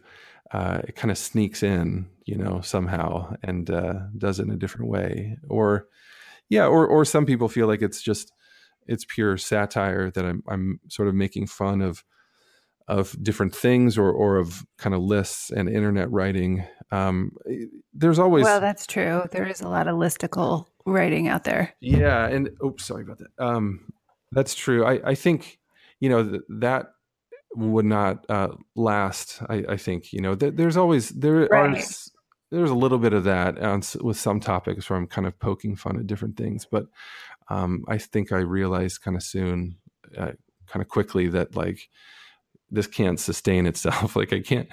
uh, it kind of sneaks in, you know, somehow and uh, does it in a different way, or yeah or or some people feel like it's just it's pure satire that i'm i'm sort of making fun of of different things or or of kind of lists and internet writing. Um there's always well that's true. There is a lot of listicle writing out there. Yeah and oops sorry about that. Um that's true. I i think you know th- that would not uh, last. I, I, think you know. Th- there's always there right. are there's a little bit of that on, with some topics where I'm kind of poking fun at different things, but um, I think I realized kind of soon, uh, kind of quickly that like this can't sustain itself. [laughs] like I can't.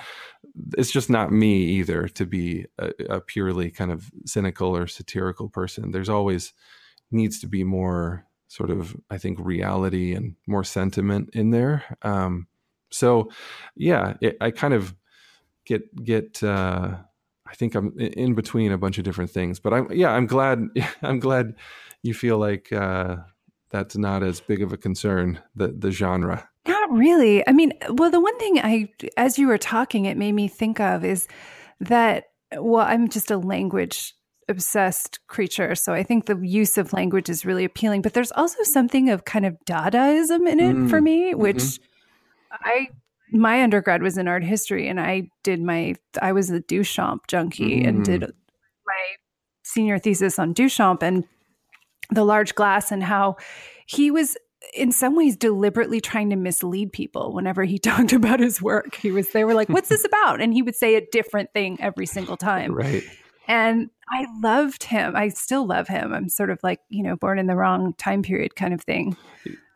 It's just not me either to be a, a, purely kind of cynical or satirical person. There's always needs to be more sort of I think reality and more sentiment in there. Um, so yeah, it, I kind of get get. Uh, I think I'm in between a bunch of different things, but I'm yeah, I'm glad [laughs] I'm glad you feel like uh, that's not as big of a concern the the genre. Not really. I mean, well, the one thing I as you were talking, it made me think of is that well, I'm just a language obsessed creature, so I think the use of language is really appealing. But there's also something of kind of Dadaism in it mm, for me, which mm-hmm. I my undergrad was in art history and I did my I was a Duchamp junkie mm. and did my senior thesis on Duchamp and the large glass and how he was in some ways deliberately trying to mislead people whenever he [laughs] talked about his work. He was they were like, "What's this about?" and he would say a different thing every single time. Right. And I loved him. I still love him. I'm sort of like, you know, born in the wrong time period kind of thing.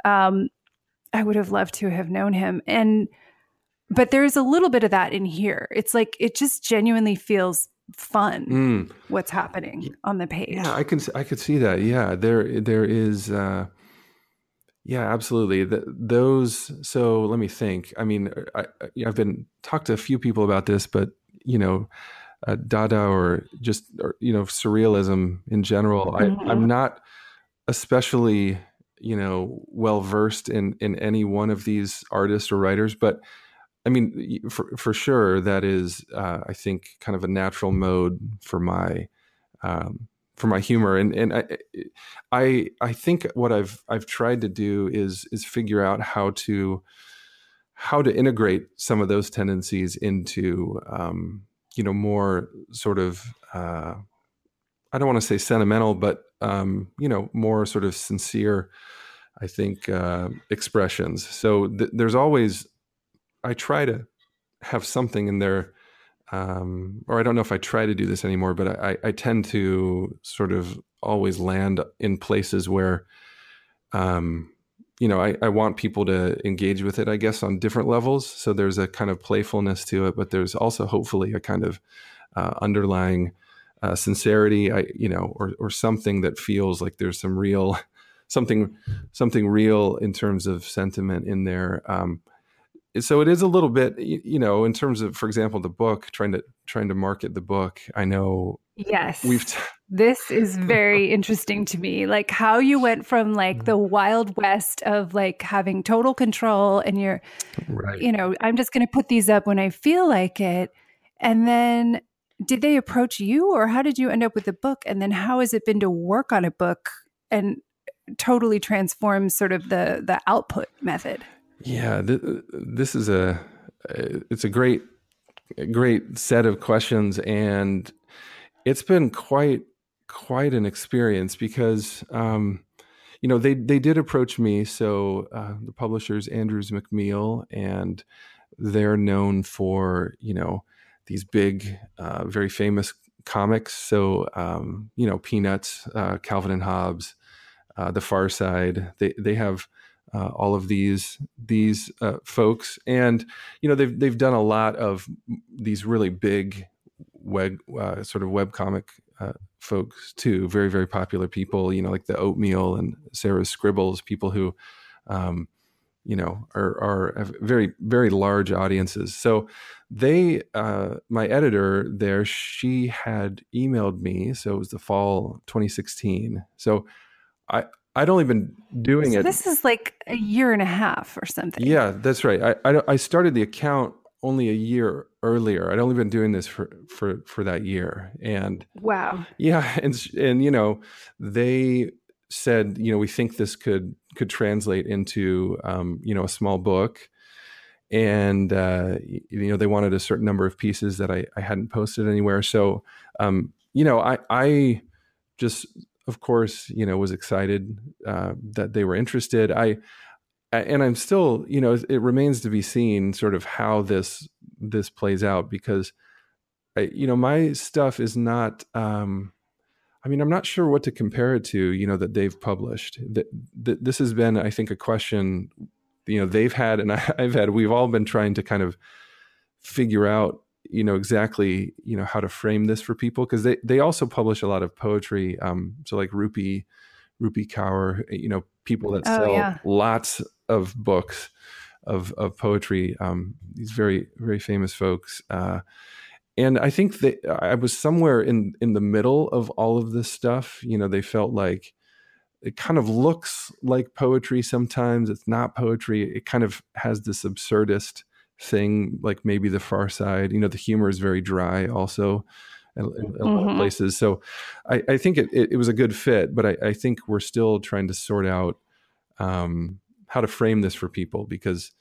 Um, I would have loved to have known him. And but there's a little bit of that in here. It's like it just genuinely feels fun mm. what's happening on the page. Yeah, I can I could see that. Yeah, there there is uh yeah, absolutely. The, those so let me think. I mean, I, have been talked to a few people about this, but you know, uh, Dada or just or, you know surrealism in general. Mm-hmm. I, I'm not especially you know well versed in in any one of these artists or writers, but I mean, for for sure, that is, uh, I think, kind of a natural mode for my um, for my humor, and and I, I I think what I've I've tried to do is is figure out how to how to integrate some of those tendencies into um, you know more sort of uh, I don't want to say sentimental, but um, you know more sort of sincere. I think uh, expressions. So th- there's always I try to have something in there, um, or I don't know if I try to do this anymore, but I, I tend to sort of always land in places where, um, you know, I, I want people to engage with it, I guess, on different levels. So there's a kind of playfulness to it, but there's also hopefully a kind of uh, underlying uh, sincerity, I, you know, or, or something that feels like there's some real, [laughs] something, something real in terms of sentiment in there. Um, so it is a little bit you know in terms of for example the book trying to trying to market the book i know yes we've t- [laughs] this is very interesting to me like how you went from like the mm-hmm. wild west of like having total control and you're right. you know i'm just going to put these up when i feel like it and then did they approach you or how did you end up with the book and then how has it been to work on a book and totally transform sort of the the output method yeah, th- this is a it's a great great set of questions and it's been quite quite an experience because um, you know they they did approach me so uh, the publishers Andrews McMeel and they're known for you know these big uh, very famous comics. So um, you know Peanuts uh, Calvin and Hobbes uh, The Far Side they they have uh, all of these these uh, folks, and you know they've they've done a lot of these really big web uh, sort of web comic uh, folks too. Very very popular people, you know, like the Oatmeal and Sarah's Scribbles, people who. Um, you know, are are very very large audiences. So they, uh, my editor there, she had emailed me. So it was the fall 2016. So I I'd only been doing so it. This is like a year and a half or something. Yeah, that's right. I, I, I started the account only a year earlier. I'd only been doing this for for for that year, and wow, yeah, [laughs] and and you know they said you know we think this could could translate into um, you know a small book and uh, you know they wanted a certain number of pieces that I, I hadn't posted anywhere so um, you know I I just of course, you know, was excited uh, that they were interested. I and I'm still, you know, it remains to be seen sort of how this this plays out because, I, you know, my stuff is not. Um, I mean, I'm not sure what to compare it to. You know, that they've published. That, that this has been, I think, a question. You know, they've had, and I, [laughs] I've had. We've all been trying to kind of figure out you know exactly you know how to frame this for people because they they also publish a lot of poetry um so like Rupi Rupi Kaur you know people that oh, sell yeah. lots of books of of poetry um these very very famous folks uh and I think that I was somewhere in in the middle of all of this stuff you know they felt like it kind of looks like poetry sometimes it's not poetry it kind of has this absurdist thing, like maybe the far side. You know, the humor is very dry also in, in mm-hmm. a lot of mm-hmm. places. So I, I think it, it, it, was a good fit, but I, I, think we're still trying to sort out um, how to frame this for people because,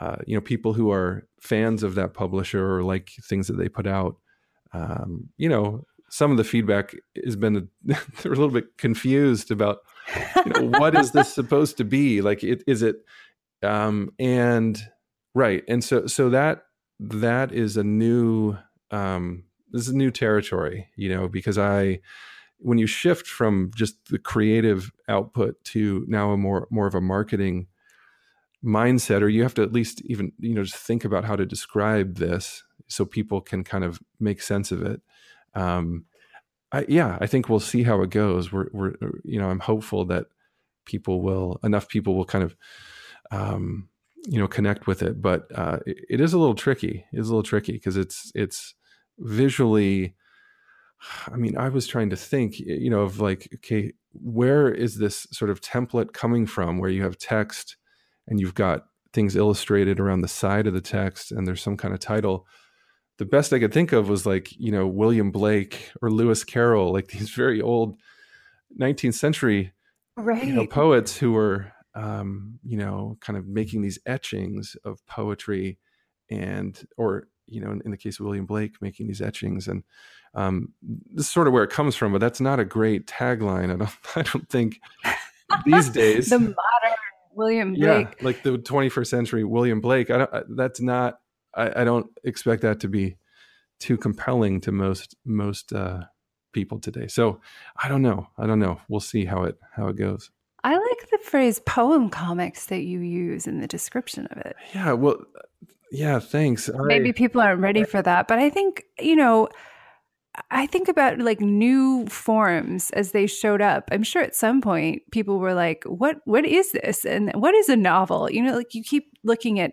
uh, you know, people who are fans of that publisher or like things that they put out, um, you know, some of the feedback has been [laughs] they're a little bit confused about you know what is this [laughs] supposed to be like it is it um and Right. And so so that that is a new um this is a new territory, you know, because I when you shift from just the creative output to now a more more of a marketing mindset or you have to at least even you know just think about how to describe this so people can kind of make sense of it um I, yeah i think we'll see how it goes we're, we're you know i'm hopeful that people will enough people will kind of um you know connect with it but uh, it, it is a little tricky it is a little tricky because it's it's visually i mean i was trying to think you know of like okay where is this sort of template coming from where you have text and you've got things illustrated around the side of the text, and there's some kind of title. The best I could think of was like you know William Blake or Lewis Carroll, like these [laughs] very old 19th century right. you know, poets who were um, you know kind of making these etchings of poetry, and or you know in, in the case of William Blake making these etchings and um, this is sort of where it comes from, but that's not a great tagline. I don't, [laughs] I don't think these [laughs] days. the modern William Blake. Yeah, like the 21st century William Blake. I don't. That's not. I, I don't expect that to be too compelling to most most uh, people today. So I don't know. I don't know. We'll see how it how it goes. I like the phrase poem comics that you use in the description of it. Yeah. Well. Yeah. Thanks. Maybe I, people aren't ready for that, but I think you know. I think about like new forms as they showed up. I'm sure at some point people were like, "What? What is this? And what is a novel?" You know, like you keep looking at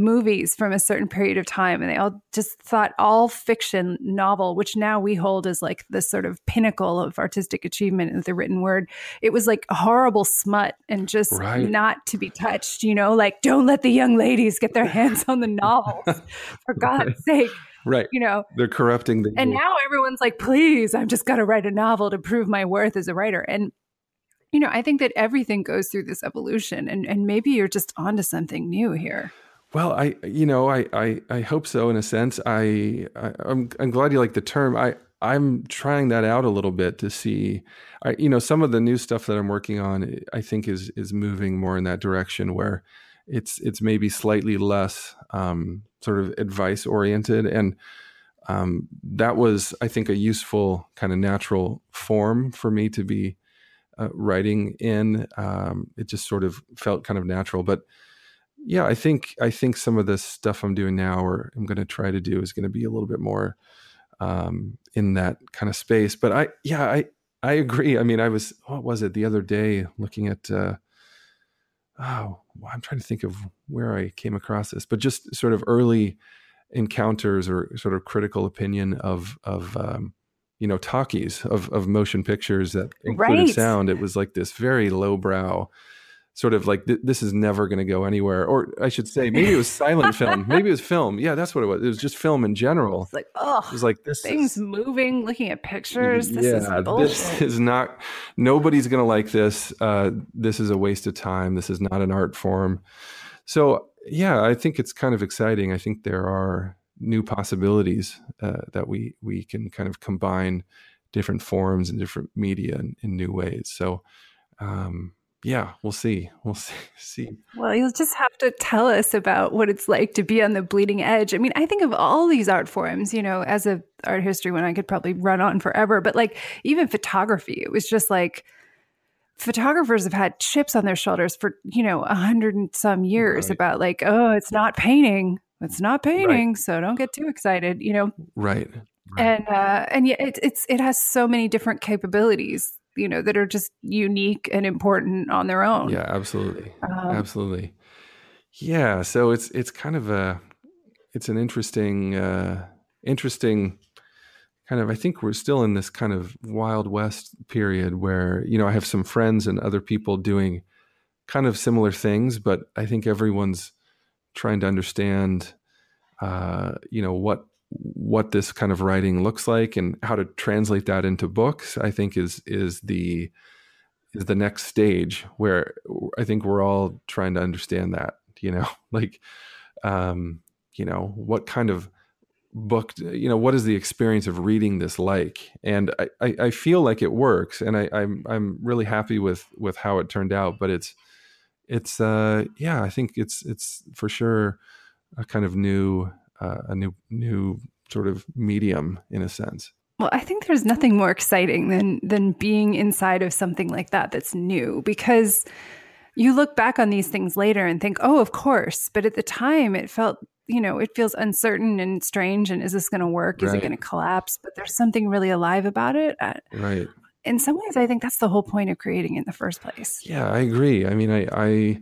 movies from a certain period of time, and they all just thought all fiction novel, which now we hold as like the sort of pinnacle of artistic achievement in the written word. It was like horrible smut and just Right. not to be touched. You know, like don't let the young ladies get their hands on the novels, [laughs] for God's sake. right. You know, They're corrupting the. and now everyone's like, please, I'm just got to write a novel to prove my worth as a writer. And, you know, I think that everything goes through this evolution and, and maybe you're just onto something new here. Well, I you know I I, I hope so in a sense. I, I I'm I'm glad you like the term. I I'm trying that out a little bit to see. I you know some of the new stuff that I'm working on. I think is is moving more in that direction where it's it's maybe slightly less um, sort of advice oriented and. Um, that was, I think, a useful kind of natural form for me to be uh, writing in. Um, it just sort of felt kind of natural, but yeah i think i think some of the stuff i'm doing now or i'm going to try to do is going to be a little bit more um, in that kind of space but i yeah i i agree i mean i was what was it the other day looking at uh oh i'm trying to think of where i came across this but just sort of early encounters or sort of critical opinion of of um, you know talkies of of motion pictures that included Right. sound it was like this very lowbrow sort of like th- this is never going to go anywhere or i should say maybe it was silent film. [laughs] Maybe it was film. Yeah that's what it was. It was just film in general. It's like, oh, it was like this things is, moving, looking at pictures. This yeah, is bullshit. this is not nobody's going to like this. Uh, this is a waste of time. This is not an art form. So yeah i think it's kind of exciting. I think there are new possibilities uh, that we we can kind of combine different forms and different media in, in new ways. So um, yeah we'll see we'll [laughs] see, see. Well, you'll just have to tell us about what it's like to be on the bleeding edge. I mean, I think of all these art forms, you know, as a art history one, I could probably run on forever, but like even photography, it was just like photographers have had chips on their shoulders for, you know, a hundred and some years Right. about like, oh, it's not painting. It's not painting, so don't get too excited, you know. right, right. And uh and yet it, it's it has so many different capabilities, you know, that are just unique and important on their own. yeah absolutely Um, absolutely yeah so it's it's kind of a it's an interesting uh interesting kind of i think we're still in this kind of wild west period where you know i have some friends and other people doing kind of similar things but i think everyone's trying to understand uh you know what what this kind of writing looks like and how to translate that into books i think is is the is the next stage where I think we're all trying to understand that, you know, [laughs] like, um, you know, what kind of book, you know, what is the experience of reading this like? And I, I, I feel like it works, and I, I'm, I'm really happy with with how it turned out. But it's, it's, uh, yeah, I think it's, it's for sure a kind of new, uh, a new, new sort of medium in a sense. Well, I think there's nothing more exciting than than being inside of something like that that's new because you look back on these things later and think, "Oh, of course." But at the time, it felt, you know, it feels uncertain and strange and is this going to work? Is it going to collapse? But there's something really alive about it. Uh, Right. In some ways, I think that's the whole point of creating in the first place. Yeah, I agree. I mean, I, I,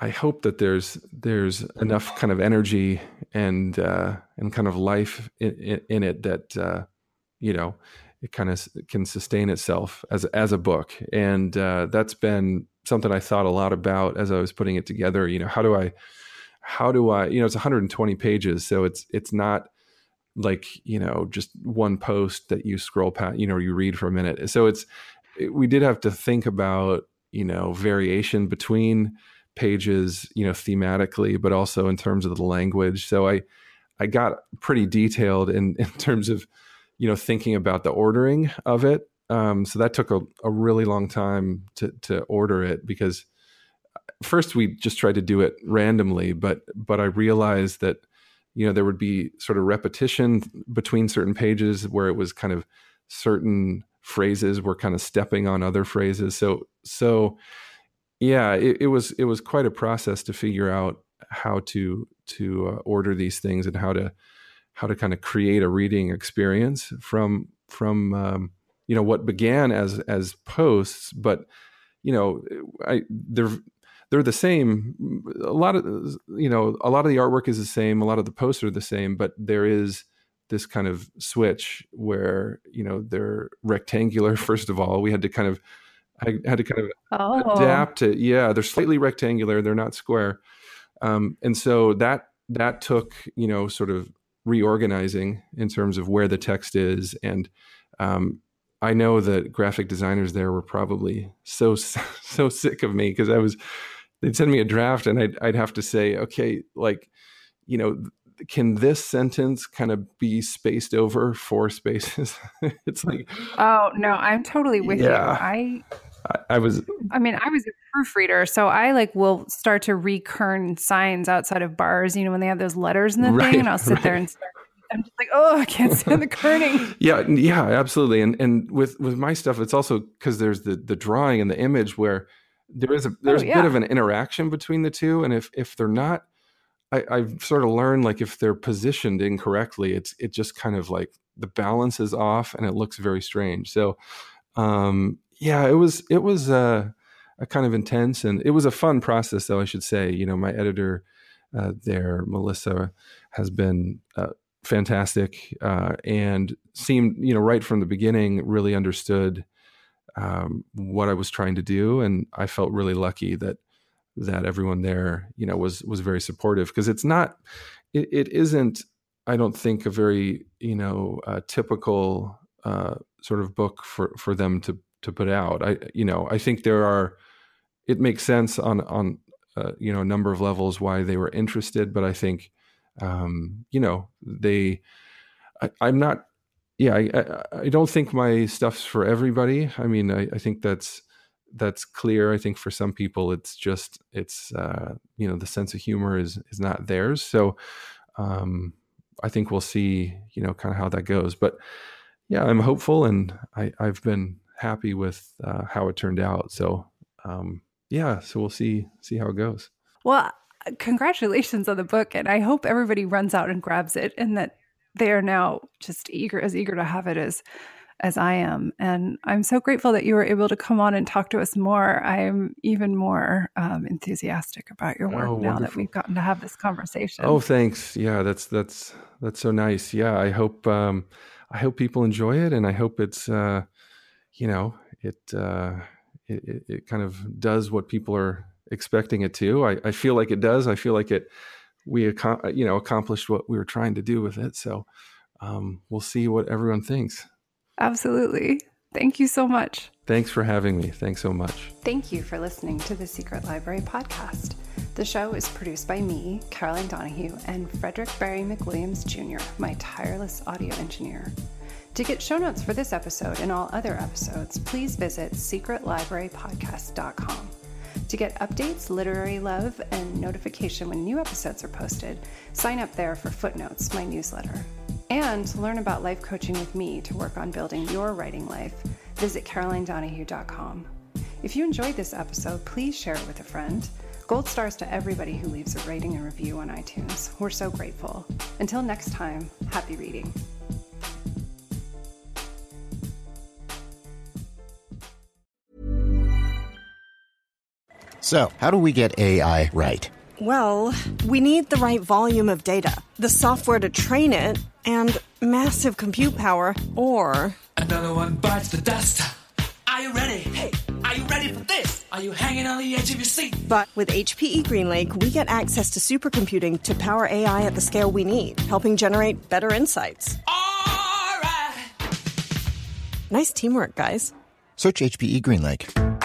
I hope that there's there's enough kind of energy and uh, and kind of life in, in, in it that uh, you know it kind of can sustain itself as as a book, and uh, that's been something I thought a lot about as I was putting it together. You know, how do I, how do I, you know, it's 120 pages, so it's it's not like you know just one post that you scroll past, you know, you read for a minute. So it's we did have to think about you know variation between pages, you know, thematically, but also in terms of the language. So I I got pretty detailed in [laughs] in terms of you know thinking about the ordering of it um, so that took a, a really long time to to order it because first we just tried to do it randomly, but but I realized that you know there would be sort of repetition between certain pages where it was kind of certain phrases were kind of stepping on other phrases. So so yeah, it, it was it was quite a process to figure out how to to uh, order these things and how to how to kind of create a reading experience from from um, you know what began as as posts but you know i they're they're the same. A lot of you know a lot of the artwork is the same a lot of the posts are the same but there is this kind of switch where you know they're rectangular [laughs] first of all. We had to kind of i had to kind of oh. adapt it. Yeah they're slightly rectangular they're not square. Um, and so that that took you know sort of reorganizing in terms of where the text is. And um, I know that graphic designers there were probably so [laughs] so sick of me because I was they'd send me a draft and I'd I'd have to say okay like you know can this sentence kind of be spaced over four spaces [laughs] it's like oh no I'm totally with yeah. you I I, was I mean I was a proofreader so I like will start to rekern signs outside of bars you know when they have those letters in the right, thing and I'll sit right. there and start I'm just like, oh, I can't stand the kerning. [laughs] yeah, yeah, absolutely. And and with with my stuff, it's also because there's the the drawing and the image where there is a there's oh, yeah. a bit of an interaction between the two, and if if they're not, I, I've sort of learned like if they're positioned incorrectly, it's it just kind of like the balance is off and it looks very strange. So, um, yeah, it was it was uh, a kind of intense and it was a fun process, though I should say. You know, my editor uh, there, Melissa, has been uh, fantastic uh, and seemed you know right from the beginning really understood um, what I was trying to do and I felt really lucky that that everyone there you know was was very supportive because it's not it, it isn't I don't think a very you know uh, typical uh, sort of book for for them to to put out I you know I think there are it makes sense on on uh, you know a number of levels why they were interested but I think um, you know, they, I, am not, yeah, I, I, don't think my stuff's for everybody. I mean, I, I, think that's, that's clear. I think for some people, it's just, it's, uh, you know, the sense of humor is, is not theirs. So, um, I think we'll see, you know, kind of how that goes, but yeah, I'm hopeful and I, I've been happy with, uh, how it turned out. So, um, yeah, so we'll see, see how it goes. Well, congratulations on the book. And I hope everybody runs out and grabs it and that they are now just eager, as eager to have it as as I am. And I'm so grateful that you were able to come on and talk to us more. I'm even more um, enthusiastic about your work oh, now that we've gotten to have this conversation. Oh, thanks. Yeah, that's that's that's so nice. Yeah, I hope um, I hope people enjoy it, and I hope it's uh, you know it, uh, it it kind of does what people are expecting it to. I, I feel like it does. I feel like it we you know accomplished what we were trying to do with it. So um, we'll see what everyone thinks. Absolutely. Thank you so much. Thanks for having me. Thanks so much. Thank you for listening to the Secret Library podcast. The show is produced by me, Caroline Donahue, and Frederick Barry McWilliams Jr., my tireless audio engineer. To get show notes for this episode and all other episodes, please visit secretlibrarypodcast.com. To get updates, literary love, and notification when new episodes are posted, sign up there for Footnotes, my newsletter. And to learn about life coaching with me to work on building your writing life, visit carolinedonahue.com. If you enjoyed this episode, please share it with a friend. Gold stars to everybody who leaves a rating and review on iTunes. We're so grateful. Until next time, happy reading. So, how do we get AI right? Well, we need the right volume of data, the software to train it, and massive compute power, or. Another one bites the dust. Are you ready? Hey. Are you ready for this? Are you hanging on the edge of your seat? But with HPE GreenLake, we get access to supercomputing to power AI at the scale we need, helping generate better insights. All right. Nice teamwork, guys. Search HPE GreenLake.